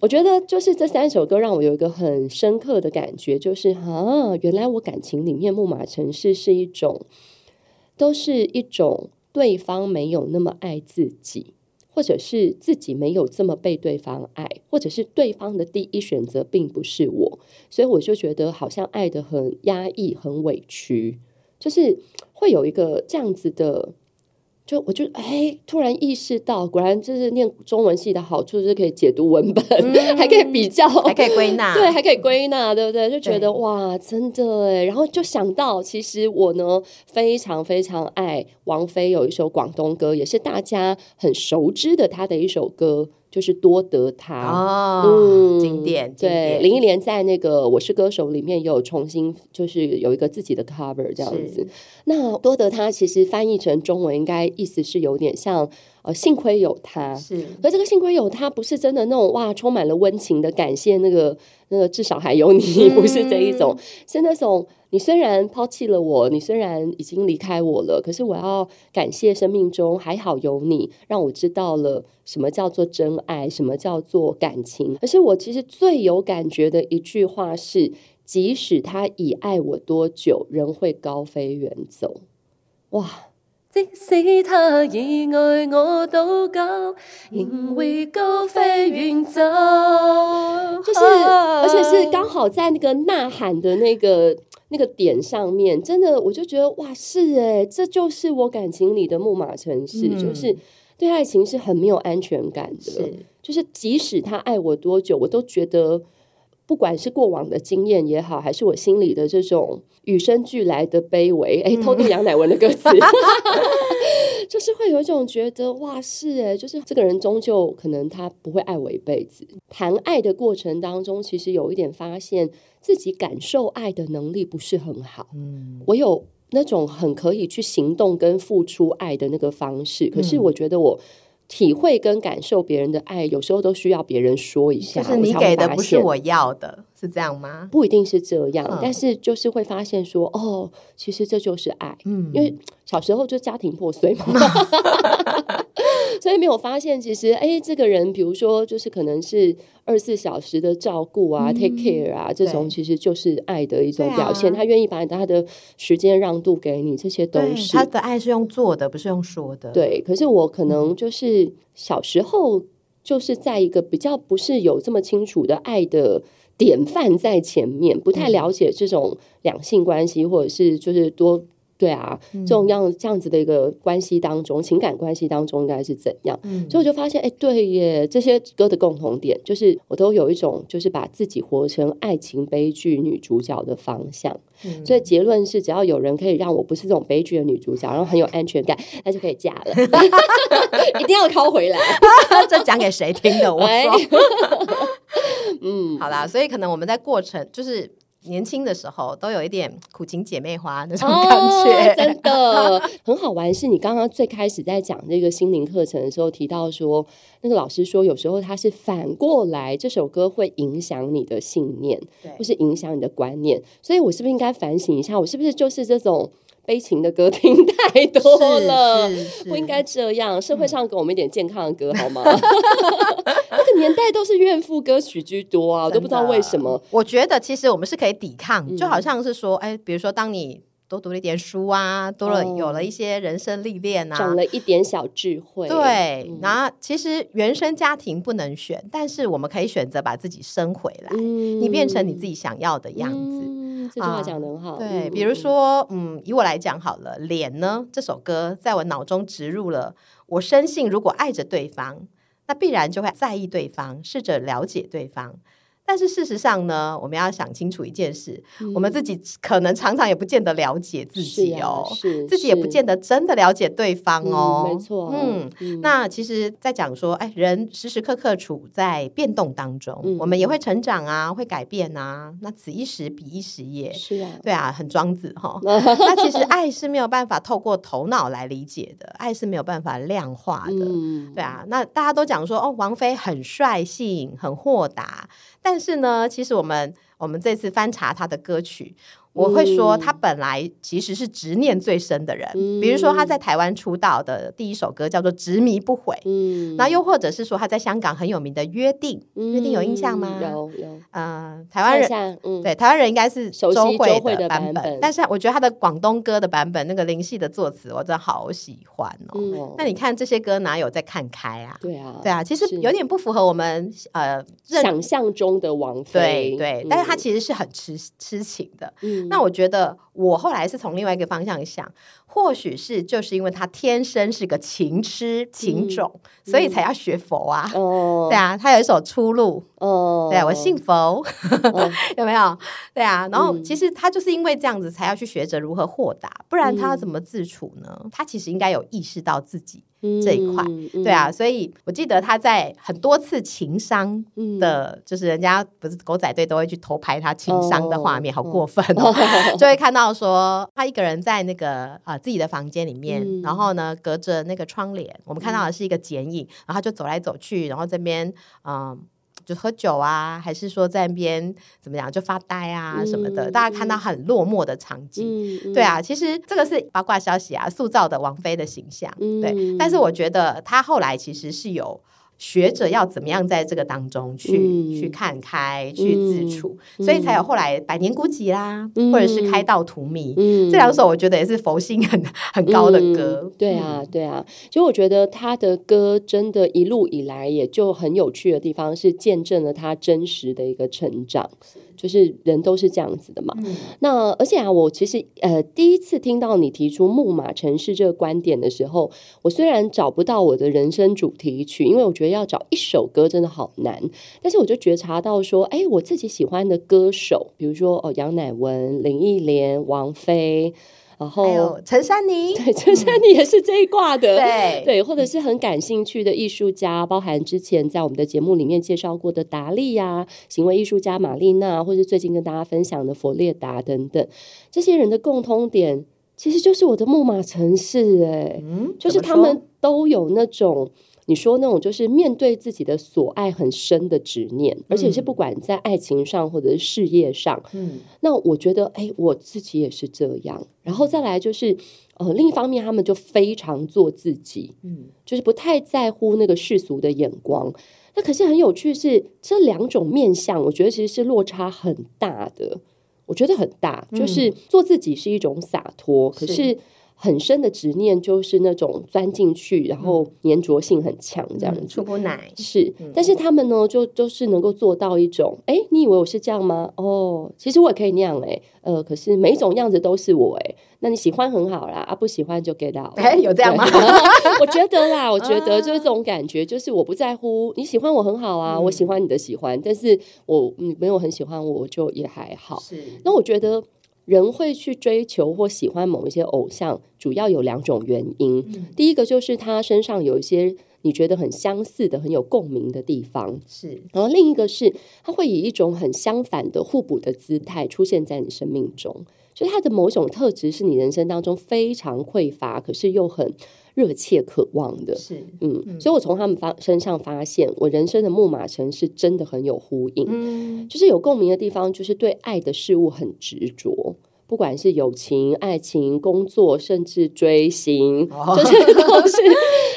我觉得就是这三首歌让我有一个很深刻的感觉，就是啊，原来我感情里面木马城市是一种，都是一种。对方没有那么爱自己，或者是自己没有这么被对方爱，或者是对方的第一选择并不是我，所以我就觉得好像爱得很压抑、很委屈，就是会有一个这样子的。就我就哎，突然意识到，果然就是念中文系的好处，就是可以解读文本，嗯、<laughs> 还可以比较，还可以归纳，对，还可以归纳，对不对？就觉得哇，真的哎，然后就想到，其实我呢非常非常爱王菲有一首广东歌，也是大家很熟知的，她的一首歌。就是多得他哦，嗯，经典，经典。对，林忆莲在那个《我是歌手》里面有重新，就是有一个自己的 cover 这样子。那多得他其实翻译成中文应该意思是有点像。呃，幸亏有他，是。可这个幸亏有他，不是真的那种哇，充满了温情的感谢。那个那个，至少还有你，嗯、不是这一种，是那种你虽然抛弃了我，你虽然已经离开我了，可是我要感谢生命中还好有你，让我知道了什么叫做真爱，什么叫做感情。可是我其实最有感觉的一句话是：即使他已爱我多久，仍会高飞远走。哇！即使他已爱我多久，仍会高飞远走。就是，而且是刚好在那个呐喊的那个那个点上面，真的，我就觉得哇，是哎，这就是我感情里的木马城市，嗯、就是对爱情是很没有安全感的。是，就是即使他爱我多久，我都觉得。不管是过往的经验也好，还是我心里的这种与生俱来的卑微，哎，偷渡杨乃文的歌词 <laughs> <laughs> 就是会有一种觉得哇，是哎，就是这个人终究可能他不会爱我一辈子。谈爱的过程当中，其实有一点发现自己感受爱的能力不是很好。嗯，我有那种很可以去行动跟付出爱的那个方式，可是我觉得我。体会跟感受别人的爱，有时候都需要别人说一下。就是你给的不是我要的，是这样吗？不一定是这样，嗯、但是就是会发现说，哦，其实这就是爱。嗯，因为小时候就家庭破碎嘛。<laughs> 所以没有发现，其实哎，这个人，比如说，就是可能是二十四小时的照顾啊、嗯、take care 啊，这种其实就是爱的一种表现。啊、他愿意把他的时间让渡给你，这些都是他的爱是用做的，不是用说的。对，可是我可能就是小时候就是在一个比较不是有这么清楚的爱的典范在前面，不太了解这种两性关系，或者是就是多。对啊，这种样这样子的一个关系当中，情感关系当中应该是怎样？嗯，所以我就发现，哎，对耶，这些歌的共同点就是，我都有一种就是把自己活成爱情悲剧女主角的方向。嗯，所以结论是，只要有人可以让我不是这种悲剧的女主角，然后很有安全感，那就可以嫁了。<laughs> 一定要拷回来，<laughs> 这讲给谁听的？我说，<laughs> 嗯，好啦，所以可能我们在过程就是。年轻的时候都有一点苦情姐妹花那种感觉，哦、真的很好玩。是你刚刚最开始在讲这个心灵课程的时候提到说，那个老师说有时候他是反过来，这首歌会影响你的信念，对或是影响你的观念。所以我是不是应该反省一下，我是不是就是这种悲情的歌听太多了，不应该这样。社会上给我们一点健康的歌好吗？<laughs> 那个年代都是怨妇歌曲居多啊，我都不知道为什么。我觉得其实我们是可以抵抗，就好像是说，哎，比如说当你。多读了一点书啊，多了有了一些人生历练啊，长了一点小智慧。对，嗯、然后其实原生家庭不能选，但是我们可以选择把自己生回来，嗯、你变成你自己想要的样子。嗯、这句话讲得很好。啊、对，比如说，嗯，以我来讲好了，《脸》呢这首歌在我脑中植入了，我深信如果爱着对方，那必然就会在意对方，试着了解对方。但是事实上呢，我们要想清楚一件事，嗯、我们自己可能常常也不见得了解自己哦，是啊、是自己也不见得真的了解对方哦，嗯、没错、啊，嗯，嗯那其实，在讲说，哎，人时时刻刻处在变动当中，嗯、我们也会成长啊，会改变啊，那此一时彼一时也，是啊，对啊，很庄子哈、<laughs> 哦。那其实爱是没有办法透过头脑来理解的，爱是没有办法量化的，嗯、对啊。那大家都讲说，哦，王菲很率性，很豁达。但是呢，其实我们我们这次翻查他的歌曲。我会说，他本来其实是执念最深的人。嗯、比如说，他在台湾出道的第一首歌叫做《执迷不悔》。嗯，那又或者是说，他在香港很有名的《约定》。嗯，约定有印象吗？有有。呃，台湾人，嗯、对台湾人应该是周蕙的版本。版本，但是我觉得他的广东歌的版本，那个林夕的作词，我真的好喜欢哦。嗯、那你看这些歌哪有在看开啊？对啊，对啊，其实有点不符合我们呃想象中的王菲。对但是他其实是很痴痴情的。嗯。那我觉得，我后来是从另外一个方向想。或许是就是因为他天生是个情痴情种，嗯、所以才要学佛啊。哦、对啊，他有一首《出路》。哦，对啊，我信佛，哦、<laughs> 有没有？对啊，然后其实他就是因为这样子才要去学着如何豁达，不然他要怎么自处呢？嗯、他其实应该有意识到自己这一块。对啊，所以我记得他在很多次情商的，嗯、就是人家不是狗仔队都会去偷拍他情商的画面，哦、好过分哦，哦 <laughs> 就会看到说他一个人在那个啊。自己的房间里面，嗯、然后呢，隔着那个窗帘，我们看到的是一个剪影，嗯、然后他就走来走去，然后这边嗯，就喝酒啊，还是说在那边怎么样，就发呆啊、嗯、什么的，大家看到很落寞的场景。嗯、对啊，其实这个是八卦消息啊，塑造的王菲的形象。嗯、对，但是我觉得她后来其实是有。学者要怎么样在这个当中去、嗯、去看开、去自处，嗯、所以才有后来《百年孤寂》啦，嗯、或者是《开道荼蘼》嗯、这两首，我觉得也是佛性很 <laughs> 很高的歌。嗯、对啊，对啊，其实我觉得他的歌真的，一路以来也就很有趣的地方，是见证了他真实的一个成长。就是人都是这样子的嘛。嗯、那而且啊，我其实呃第一次听到你提出木马城市这个观点的时候，我虽然找不到我的人生主题曲，因为我觉得要找一首歌真的好难。但是我就觉察到说，哎，我自己喜欢的歌手，比如说哦杨乃文、林忆莲、王菲。然后陈珊妮，<laughs> 对，陈珊妮也是这一挂的，嗯、对。对，或者是很感兴趣的艺术家，包含之前在我们的节目里面介绍过的达利呀，行为艺术家玛丽娜，或者最近跟大家分享的佛列达等等，这些人的共通点其实就是我的木马城市，哎，嗯，就是他们都有那种。你说那种就是面对自己的所爱很深的执念，而且是不管在爱情上或者是事业上，嗯，那我觉得，哎，我自己也是这样。然后再来就是，呃，另一方面，他们就非常做自己，嗯，就是不太在乎那个世俗的眼光。那可是很有趣是，这两种面相，我觉得其实是落差很大的。我觉得很大，就是做自己是一种洒脱，可是。很深的执念就是那种钻进去，然后粘着性很强，这样子。出不来是，但是他们呢，就都是能够做到一种，哎，你以为我是这样吗？哦，其实我也可以那样，哎，呃，可是每一种样子都是我，哎，那你喜欢很好啦，啊，不喜欢就 get out。哎，有这样吗？<laughs> 我觉得啦，我觉得就是这种感觉，就是我不在乎你喜欢我很好啊，我喜欢你的喜欢，但是我你没有很喜欢我，我就也还好。是，那我觉得。人会去追求或喜欢某一些偶像，主要有两种原因。嗯、第一个就是他身上有一些你觉得很相似的、很有共鸣的地方，是。然后另一个是他会以一种很相反的互补的姿态出现在你生命中，就他的某种特质是你人生当中非常匮乏，可是又很。热切渴望的，是嗯，嗯，所以我从他们发身上发现，我人生的木马城是真的很有呼应，嗯，就是有共鸣的地方，就是对爱的事物很执着。不管是友情、爱情、工作，甚至追星，哦、<laughs> 就是都是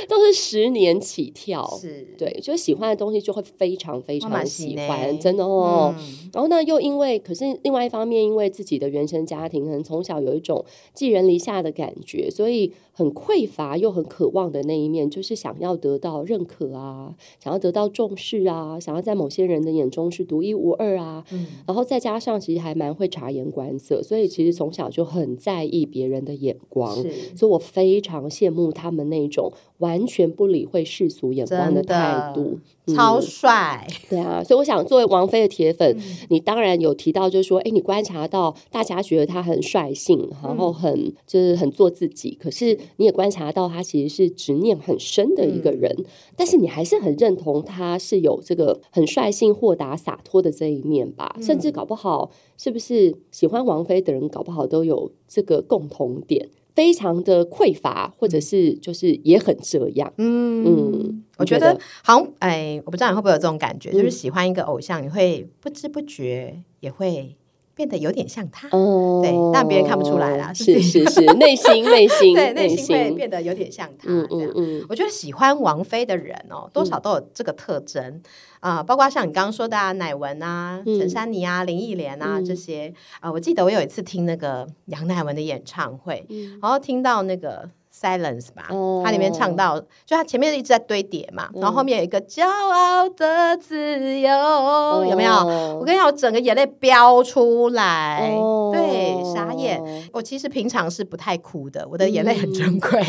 都是十年起跳。是对，就喜欢的东西就会非常非常喜欢，真的哦。嗯、然后呢，又因为可是另外一方面，因为自己的原生家庭可能从小有一种寄人篱下的感觉，所以很匮乏又很渴望的那一面，就是想要得到认可啊，想要得到重视啊，想要在某些人的眼中是独一无二啊。嗯、然后再加上其实还蛮会察言观色，所以其实从小就很在意别人的眼光，所以我非常羡慕他们那种完全不理会世俗眼光的态度，嗯、超帅。对啊，所以我想作为王菲的铁粉，嗯、你当然有提到，就是说，哎，你观察到大家觉得他很率性，然后很、嗯、就是很做自己，可是你也观察到他其实是执念很深的一个人，嗯、但是你还是很认同他是有这个很率性、豁达、洒脱的这一面吧？嗯、甚至搞不好，是不是喜欢王菲的人，搞不好都有这个共同点。非常的匮乏，或者是就是也很这样。嗯嗯，我觉得好像哎，我不知道你会不会有这种感觉，嗯、就是喜欢一个偶像，你会不知不觉也会变得有点像他。哦、对，但别人看不出来啦。是是是，<laughs> 内心内心对内心会变得有点像他。嗯嗯嗯，我觉得喜欢王菲的人哦，多少都有这个特征。嗯啊、呃，包括像你刚刚说的啊，乃文啊，陈、嗯、珊妮啊，林忆莲啊、嗯、这些啊、呃，我记得我有一次听那个杨乃文的演唱会，嗯、然后听到那个。Silence 吧，哦、它里面唱到，就它前面一直在堆叠嘛，嗯、然后后面有一个骄傲的自由，哦、有没有？我跟你讲，我整个眼泪飙出来，哦、对，傻眼。我其实平常是不太哭的，我的眼泪很珍贵，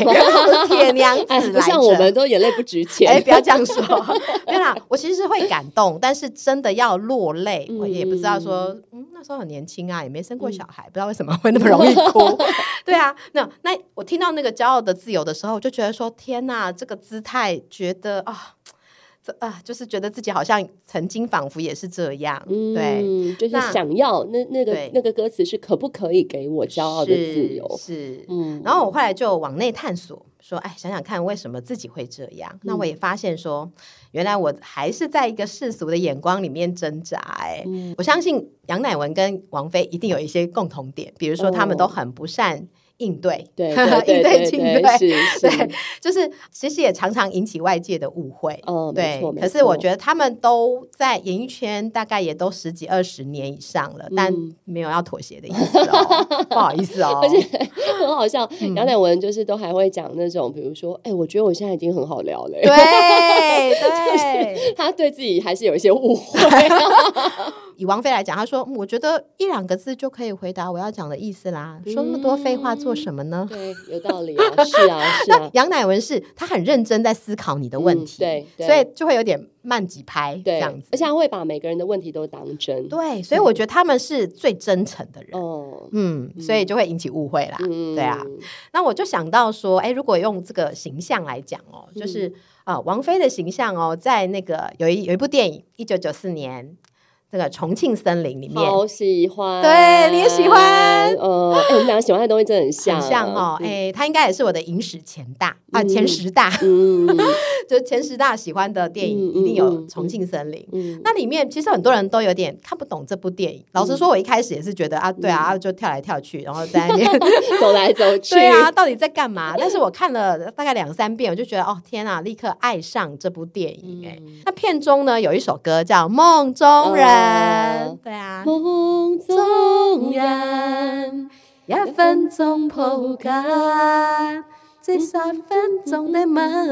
铁、嗯、<laughs> 娘子来着、哎、像我们都眼泪不值钱，哎，不要这样说。<laughs> 没有啦，我其实是会感动，但是真的要落泪，嗯、我也不知道说，嗯，那时候很年轻啊，也没生过小孩，嗯、不知道为什么会那么容易哭。<laughs> 对啊，那那我听到那个骄傲的自由的时候，我就觉得说天哪，这个姿态，觉得啊，这啊，就是觉得自己好像曾经仿佛也是这样，嗯、对，就是想要那那，那个那个歌词是可不可以给我骄傲的自由？是，是嗯，然后我后来就往内探索，说，哎，想想看为什么自己会这样？嗯、那我也发现说，原来我还是在一个世俗的眼光里面挣扎。哎，嗯、我相信杨乃文跟王菲一定有一些共同点，比如说他们都很不善。应 <laughs> 对，对，应对进对，是，<laughs> 对，就是其实也常常引起外界的误会，嗯，对。可是我觉得他们都在演艺圈，大概也都十几二十年以上了，但没有要妥协的意思哦，不好意思哦。<laughs> 而且很好笑，杨乃文就是都还会讲那种，比如说，哎，我觉得我现在已经很好聊了，对，对，他对自己还是有一些误会。以王菲来讲，她说：“我觉得一两个字就可以回答我要讲的意思啦，说那么多废话做什么呢？”对，有道理啊，是啊，是啊。<laughs> 杨乃文是他很认真在思考你的问题，对，所以就会有点慢几拍这样子，而且他会把每个人的问题都当真。对，所以我觉得他们是最真诚的人。哦，嗯，所以就会引起误会啦。对啊，那我就想到说，哎，如果用这个形象来讲哦，就是啊，王菲的形象哦，在那个有一有一部电影，一九九四年。这个重庆森林里面，好喜欢，对，你也喜欢，呃，哎，我们两个喜欢的东西真的很像，很像哦，哎，他应该也是我的影史前大啊，前十大，嗯，就前十大喜欢的电影一定有重庆森林。那里面其实很多人都有点看不懂这部电影。老实说，我一开始也是觉得啊，对啊，就跳来跳去，然后在那边 <laughs> <laughs> 走来走去，对啊，到底在干嘛？但是我看了大概两三遍，我就觉得哦，天啊，立刻爱上这部电影。哎，那片中呢有一首歌叫《梦中人》。对啊，梦中人，一分钟抱紧，这三分钟的梦。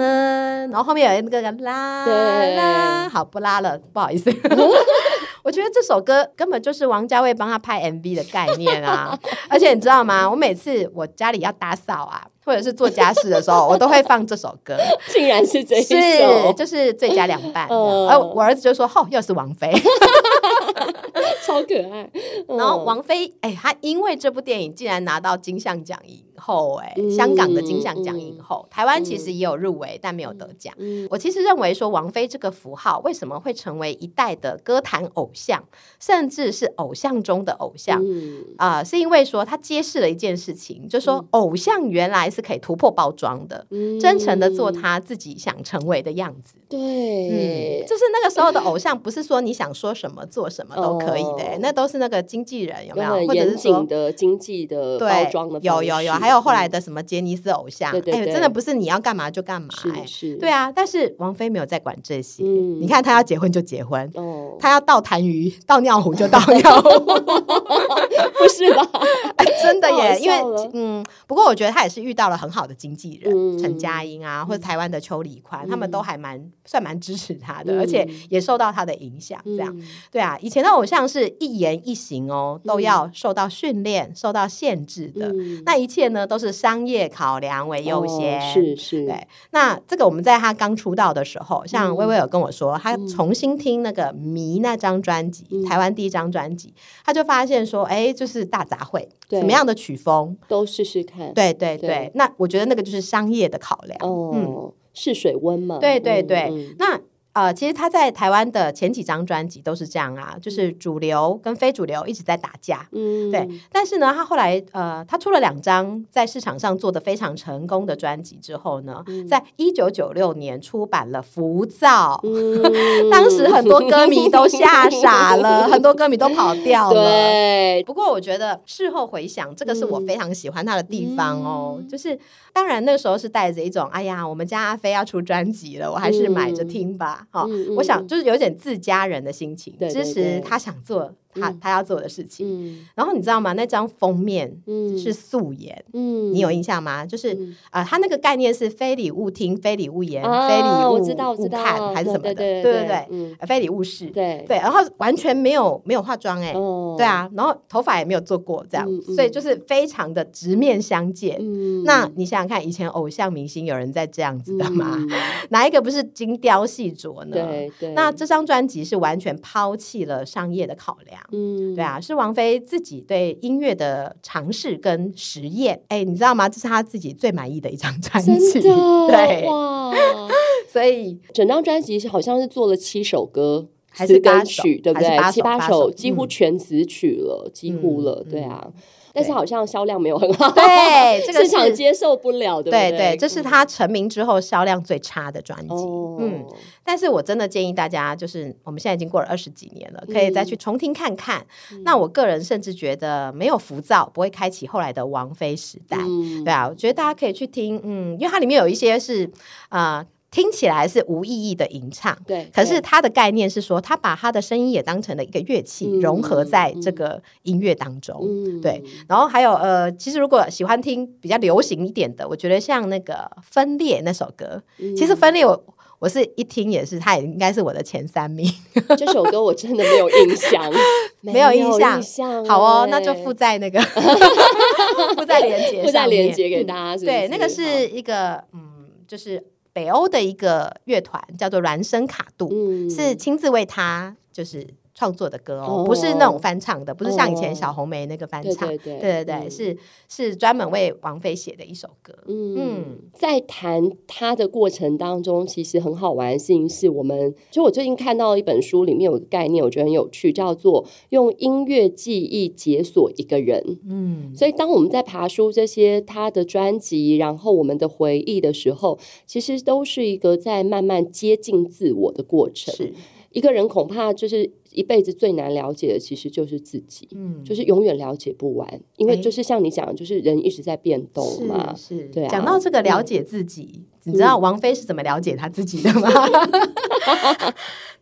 然后后面有那个啦啦，好不拉了，不好意思。<laughs> 我觉得这首歌根本就是王家卫帮他拍 MV 的概念啊！<laughs> 而且你知道吗？我每次我家里要打扫啊，或者是做家事的时候，<laughs> 我都会放这首歌。竟然是这一首，是就是最佳凉拌。而我儿子就说：“哦，又是王菲。” <laughs> 超可爱，<laughs> 然后王菲，哎、欸，她因为这部电影竟然拿到金像奖影后，哎，香港的金像奖影后，台湾其实也有入围，但没有得奖。我其实认为说，王菲这个符号为什么会成为一代的歌坛偶像，甚至是偶像中的偶像啊？是因为说她揭示了一件事情，就是说偶像原来是可以突破包装的，真诚的做他自己想成为的样子。对，就是那个时候的偶像，不是说你想说什么做什么都可以的、欸，哦、那都是那个经纪人有没有？或者是说的经济的包装的有有有，还有后来的什么杰尼斯偶像，哎、嗯欸，真的不是你要干嘛就干嘛、欸，是。是，对啊。但是王菲没有在管这些，嗯、你看她要结婚就结婚，哦、她要倒痰盂倒尿壶就倒尿壶，<laughs> <laughs> 不是吧？欸、<laughs> 真的耶，因为嗯，不过我觉得他也是遇到了很好的经纪人，陈佳英啊，或者台湾的邱礼宽，嗯、他们都还蛮算蛮支持他的，嗯、而且也受到他的影响，这样、嗯、对啊。以前的偶像是一言一行哦，都要受到训练、受到限制的，嗯、那一切呢都是商业考量为优先，哦、是是。对，那这个我们在他刚出道的时候，像薇薇有跟我说，嗯、他重新听那个《迷》那张专辑，嗯、台湾第一张专辑，他就发现说，哎，就是大杂烩，对什么样的曲风都试试看。对对对，对那我觉得那个就是商业的考量，哦、嗯，试水温嘛。对对对，嗯、那。呃，其实他在台湾的前几张专辑都是这样啊，就是主流跟非主流一直在打架，嗯，对。但是呢，他后来呃，他出了两张在市场上做的非常成功的专辑之后呢，嗯、在一九九六年出版了《浮躁》，嗯、当时很多歌迷都吓傻了，很多歌迷都跑 <laughs> 掉了。对。不过我觉得事后回想，这个是我非常喜欢他的地方哦，嗯、就是当然那个时候是带着一种，哎呀，我们家阿飞要出专辑了，我还是买着听吧。好，我想就是有点自家人的心情，支持他想做。他他要做的事情，然后你知道吗？那张封面是素颜，嗯，你有印象吗？就是啊，他那个概念是非礼勿听、非礼勿言、非礼勿勿看，还是什么的？对对对，非礼勿视，对对。然后完全没有没有化妆，哎，对啊，然后头发也没有做过，这样，所以就是非常的直面相见。那你想想看，以前偶像明星有人在这样子的吗？<laughs> 哪一个不是精雕细琢呢？对对。那这张专辑是完全抛弃了商业的考量。嗯，对啊，是王菲自己对音乐的尝试跟实验。哎，你知道吗？这是她自己最满意的一张专辑，对哇。<laughs> 所以整张专辑是好像是做了七首歌，还是歌曲，对不对？七八首，几乎全词曲了，几乎了，对啊。但是好像销量没有很好，对，<laughs> 这个市场接受不了，对不对？对对，这是他成名之后销量最差的专辑。嗯，但是我真的建议大家，就是我们现在已经过了二十几年了，可以再去重听看看。那我个人甚至觉得没有浮躁，不会开启后来的王菲时代。对啊，我觉得大家可以去听，嗯，因为它里面有一些是啊。听起来是无意义的吟唱，对。可是他的概念是说，他把他的声音也当成了一个乐器，融合在这个音乐当中，对。然后还有呃，其实如果喜欢听比较流行一点的，我觉得像那个《分裂》那首歌，其实《分裂》我我是一听也是，他也应该是我的前三名。这首歌我真的没有印象，<laughs> 没有印象。好哦，那就附在那个 <laughs> 附在连接，附在连接给大家。对，那个是一个嗯，就是。北欧的一个乐团叫做孪生卡杜，嗯、是亲自为他就是创作的歌哦，哦不是那种翻唱的，不是像以前小红梅那个翻唱，对对对，是是专门为王菲写的一首歌。嗯，嗯在谈他的过程当中，其实很好玩的事情是我们，就我最近看到一本书，里面有个概念，我觉得很有趣，叫做用音乐记忆解锁一个人。嗯，所以当我们在爬书这些他的专辑，然后我们的回忆的时候，其实都是一个在慢慢接近自我的过程。是。一个人恐怕就是一辈子最难了解的，其实就是自己，嗯，就是永远了解不完，因为就是像你讲，就是人一直在变动嘛，是，是对啊。讲到这个了解自己，嗯、你知道王菲是怎么了解她自己的吗？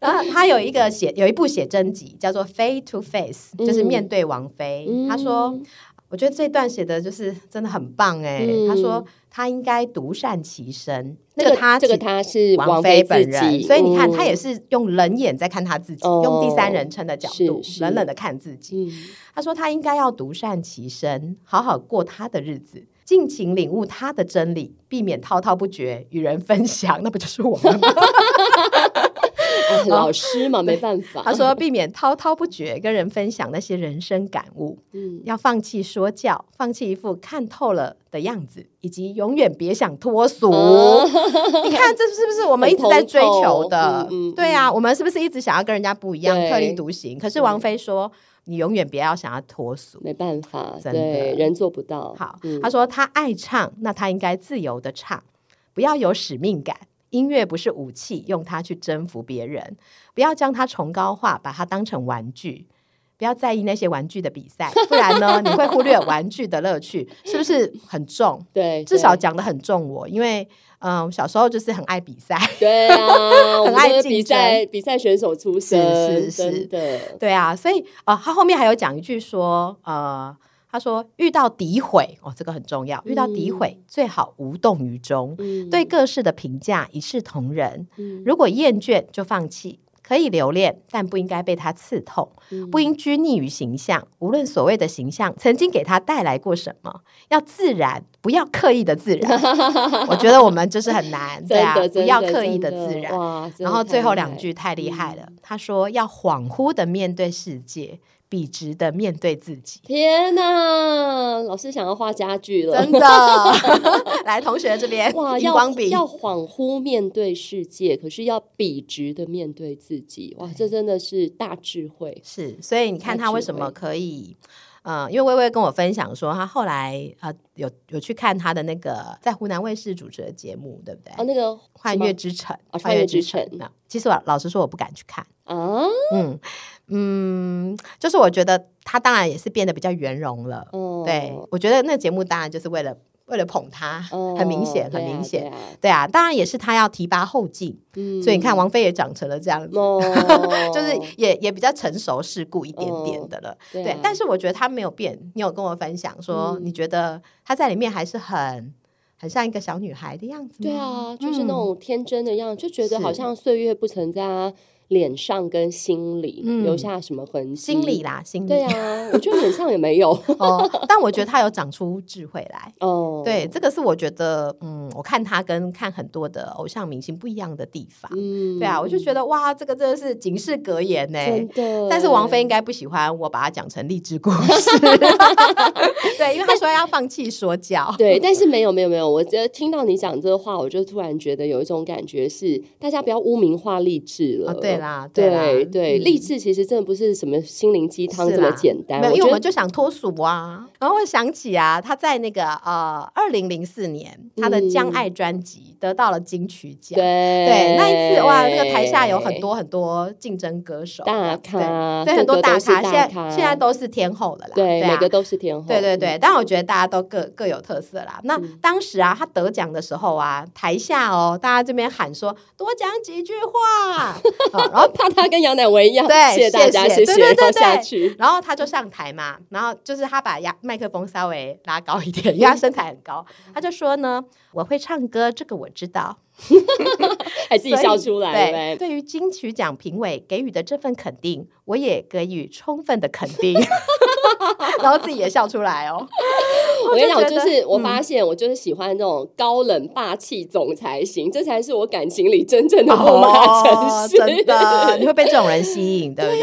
然 <laughs> 后她有一个写有一部写真集，叫做《Face to Face》，就是面对王菲。她、嗯、说。我觉得这段写的就是真的很棒哎！他说他应该独善其身，那个他，这个他是王菲本人，所以你看他也是用冷眼在看他自己，用第三人称的角度冷冷的看自己。他说他应该要独善其身，好好过他的日子，尽情领悟他的真理，避免滔滔不绝与人分享，那不就是我们吗？<laughs> 老师嘛，没办法。他说：“避免滔滔不绝跟人分享那些人生感悟，嗯，要放弃说教，放弃一副看透了的样子，以及永远别想脱俗。<laughs> 你看，这是不是我们一直在追求的？对啊，我们是不是一直想要跟人家不一样，特立独行？可是王菲说，你永远不要想要脱俗，没办法，真的人做不到。好，他说他爱唱，那他应该自由的唱，不要有使命感。”音乐不是武器，用它去征服别人。不要将它崇高化，把它当成玩具。不要在意那些玩具的比赛，不然呢，<laughs> 你会忽略玩具的乐趣，是不是很重？<laughs> 对，至少讲的很重我，因为嗯、呃，小时候就是很爱比赛，对啊，<laughs> 很爱比赛，比赛选手出身，是是是的，对啊，所以啊、呃，他后面还有讲一句说，呃，他说遇到诋毁哦，这个很重要，遇到诋毁、嗯、最好无动于衷，嗯、对各式的评价一视同仁，嗯、如果厌倦就放弃。可以留恋，但不应该被他刺痛，嗯、不应拘泥于形象。无论所谓的形象曾经给他带来过什么，要自然，不要刻意的自然。<laughs> 我觉得我们就是很难，<laughs> 对啊，不要刻意的自然。然后最后两句太厉害了，嗯、他说要恍惚的面对世界。笔直的面对自己。天哪，老师想要画家具了，真的。<laughs> 来，同学这边，哇，要要恍惚面对世界，可是要笔直的面对自己。哇，这真的是大智慧。是，所以你看他为什么可以？嗯、呃，因为微微跟我分享说，他后来啊、呃、有有去看他的那个在湖南卫视主持的节目，对不对？哦，那个《幻乐之城》啊，《幻乐之城》那其实我老实说，我不敢去看啊。嗯嗯，就是我觉得他当然也是变得比较圆融了。嗯、对，我觉得那节目当然就是为了。为了捧他，哦、很明显，很明显，对啊，当然也是他要提拔后进，嗯、所以你看王菲也长成了这样子，哦、<laughs> 就是也也比较成熟世故一点点的了，哦、对。但是我觉得他没有变，你有跟我分享说，嗯、你觉得他在里面还是很很像一个小女孩的样子吗？对啊，就是那种天真的样子，嗯、就觉得好像岁月不曾在。脸上跟心里留下什么痕迹？心里啦，心里。对啊，我觉得脸上也没有 <laughs> 哦，但我觉得他有长出智慧来哦。对，这个是我觉得，嗯，我看他跟看很多的偶像明星不一样的地方。嗯，对啊，我就觉得哇，这个真的是警示格言呢。真的。但是王菲应该不喜欢我把它讲成励志故事。<laughs> 对，因为他说要放弃说教。对，但是没有没有没有，我觉得听到你讲这个话，我就突然觉得有一种感觉是，大家不要污名化励志了。对。对对，励志其实真的不是什么心灵鸡汤这么简单。没有，因为我们就想脱俗啊。然后我想起啊，他在那个呃二零零四年，他的《将爱》专辑得到了金曲奖。对，那一次哇，那个台下有很多很多竞争歌手，大咖，对，很多大咖，现在现在都是天后了啦。对，每个都是天后。对对对，但我觉得大家都各各有特色啦。那当时啊，他得奖的时候啊，台下哦，大家这边喊说多讲几句话。<laughs> 然后怕他跟杨乃文一样，对，谢谢大家，谢谢，对对对对。然后他就上台嘛，然后就是他把麦麦克风稍微拉高一点，因为他身材很高。他就说呢，我会唱歌，这个我知道，<laughs> 还自己笑出来。对，对于金曲奖评委给予的这份肯定，我也给予充分的肯定。<laughs> 然后自己也笑出来哦。<laughs> 我跟你讲，就是我发现，我就是喜欢这种高冷霸气总裁型，这才是我感情里真正的木马程序。真的，你会被这种人吸引，对不对？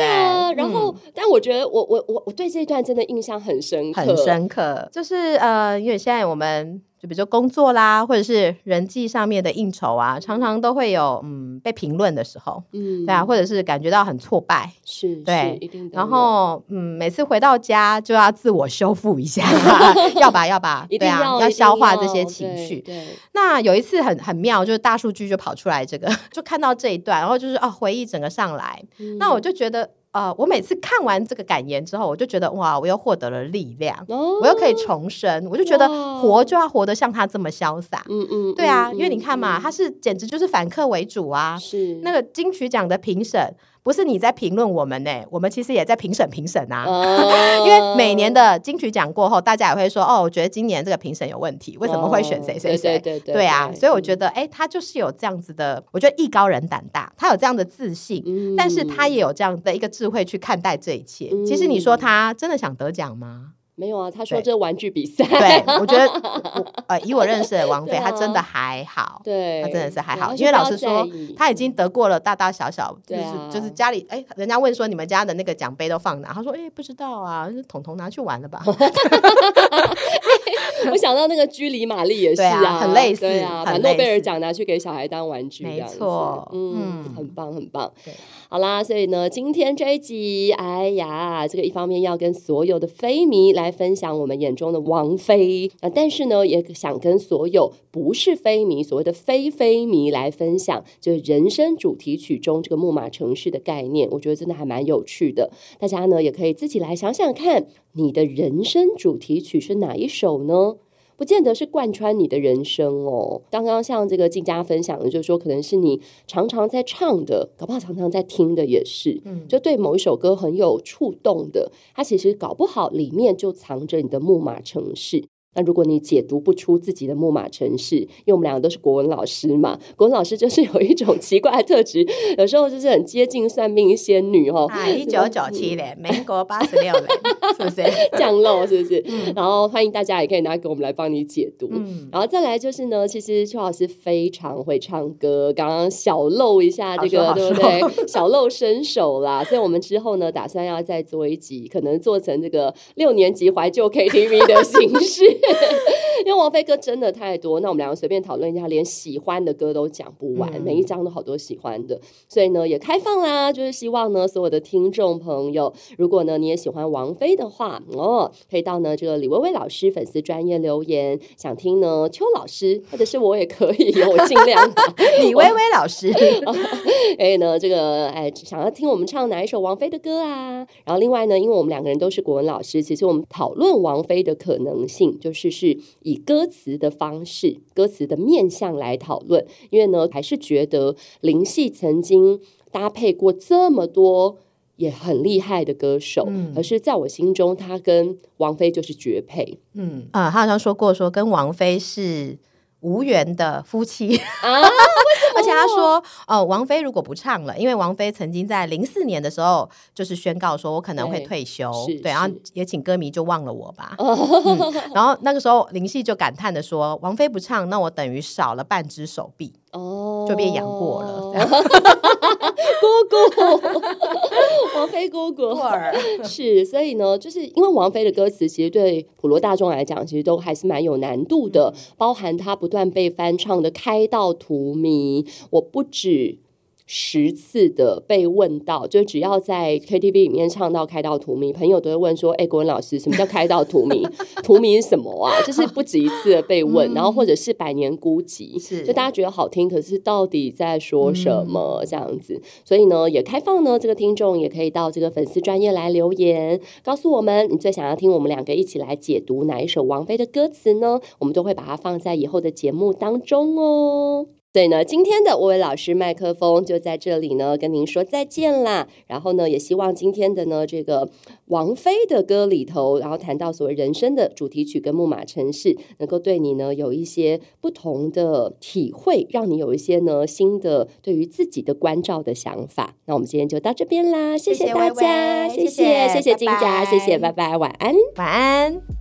然后，但我觉得，我我我我对这一段真的印象很深刻，很深刻。就是呃，因为现在我们。就比如说工作啦，或者是人际上面的应酬啊，常常都会有嗯被评论的时候，嗯，对啊，或者是感觉到很挫败，是，对，一定。然后嗯，每次回到家就要自我修复一下，<laughs> 要吧要吧，对啊，要消化这些情绪。对，那有一次很很妙，就是大数据就跑出来这个，<laughs> 就看到这一段，然后就是哦回忆整个上来，那我就觉得。呃，我每次看完这个感言之后，我就觉得哇，我又获得了力量，哦、我又可以重生，我就觉得活就要活得像他这么潇洒。嗯嗯，对啊，嗯、因为你看嘛，嗯、他是简直就是反客为主啊。是那个金曲奖的评审。不是你在评论我们呢、欸，我们其实也在评审评审啊。Uh, <laughs> 因为每年的金曲奖过后，大家也会说哦，我觉得今年这个评审有问题，为什么会选谁谁谁？对对对，对啊，所以我觉得哎、欸，他就是有这样子的，我觉得艺高人胆大，他有这样的自信，嗯、但是他也有这样的一个智慧去看待这一切。嗯、其实你说他真的想得奖吗？没有啊，他说这是玩具比赛。对，我觉得 <laughs> 呃，以我认识的王菲，她真的还好，对，她真的是还好。因为老实说，她已经得过了大大小小，就是就是家里哎，人家问说你们家的那个奖杯都放哪？她说哎，不知道啊，是彤彤拿去玩了吧？<laughs> 我想到那个居里玛丽也是啊，啊很类似，对啊，把诺贝尔奖拿去给小孩当玩具，没错，嗯，嗯很棒，很棒。好啦，所以呢，今天这一集，哎呀，这个一方面要跟所有的飞迷来分享我们眼中的王菲啊，但是呢，也想跟所有不是飞迷，所谓的非飞迷来分享，就是人生主题曲中这个木马城市的概念，我觉得真的还蛮有趣的。大家呢也可以自己来想想看，你的人生主题曲是哪一首呢？不见得是贯穿你的人生哦。刚刚像这个静佳分享的，就是说可能是你常常在唱的，搞不好常常在听的也是。嗯，就对某一首歌很有触动的，它其实搞不好里面就藏着你的木马程式。那如果你解读不出自己的木马城市，因为我们两个都是国文老师嘛，国文老师就是有一种奇怪的特质，有时候就是很接近算命仙女哦。啊，一九九七年，民国八十六年，是不是降漏？是不是？<laughs> 嗯、然后欢迎大家也可以拿给我们来帮你解读。嗯、然后再来就是呢，其实邱老师非常会唱歌，刚刚小露一下这个，对不对？小露身手啦，所以我们之后呢，打算要再做一集，可能做成这个六年级怀旧 KTV 的形式。<laughs> 因为王菲歌真的太多，那我们两个随便讨论一下，连喜欢的歌都讲不完，嗯、每一张都好多喜欢的，所以呢也开放啦，就是希望呢所有的听众朋友，如果呢你也喜欢王菲的话，哦，可以到呢这个李薇薇老师粉丝专业留言，想听呢邱老师或者是我也可以，我尽量 <laughs> 李薇薇老师，哎呢这个哎想要听我们唱哪一首王菲的歌啊？然后另外呢，因为我们两个人都是国文老师，其实我们讨论王菲的可能性就。就是是以歌词的方式、歌词的面向来讨论，因为呢，还是觉得林夕曾经搭配过这么多也很厉害的歌手，嗯，可是在我心中，他跟王菲就是绝配。嗯啊，他好像说过，说跟王菲是。无缘的夫妻啊，<laughs> 而且他说，哦，王菲如果不唱了，因为王菲曾经在零四年的时候就是宣告说，我可能会退休，对，然后也请歌迷就忘了我吧。<laughs> 嗯、然后那个时候林夕就感叹的说，王菲不唱，那我等于少了半只手臂。哦，就变杨过了，<laughs> 姑姑，<laughs> 王菲姑姑。<laughs> 是，所以呢，就是因为王菲的歌词其实对普罗大众来讲，其实都还是蛮有难度的，包含她不断被翻唱的《开到荼蘼》，我不止。十次的被问到，就只要在 KTV 里面唱到开到荼蘼，朋友都会问说：“哎、欸，国文老师，什么叫开到荼蘼？荼蘼是什么啊？”就是不止一次的被问，<laughs> 嗯、然后或者是百年孤寂，是就大家觉得好听，可是到底在说什么这样子？所以呢，也开放呢，这个听众也可以到这个粉丝专业来留言，告诉我们你最想要听我们两个一起来解读哪一首王菲的歌词呢？我们都会把它放在以后的节目当中哦。所以呢，今天的五位老师麦克风就在这里呢，跟您说再见啦。然后呢，也希望今天的呢这个王菲的歌里头，然后谈到所谓人生的主题曲跟木马城市，能够对你呢有一些不同的体会，让你有一些呢新的对于自己的关照的想法。那我们今天就到这边啦，谢谢大家，谢谢谢谢金佳，谢谢，拜拜，晚安，晚安。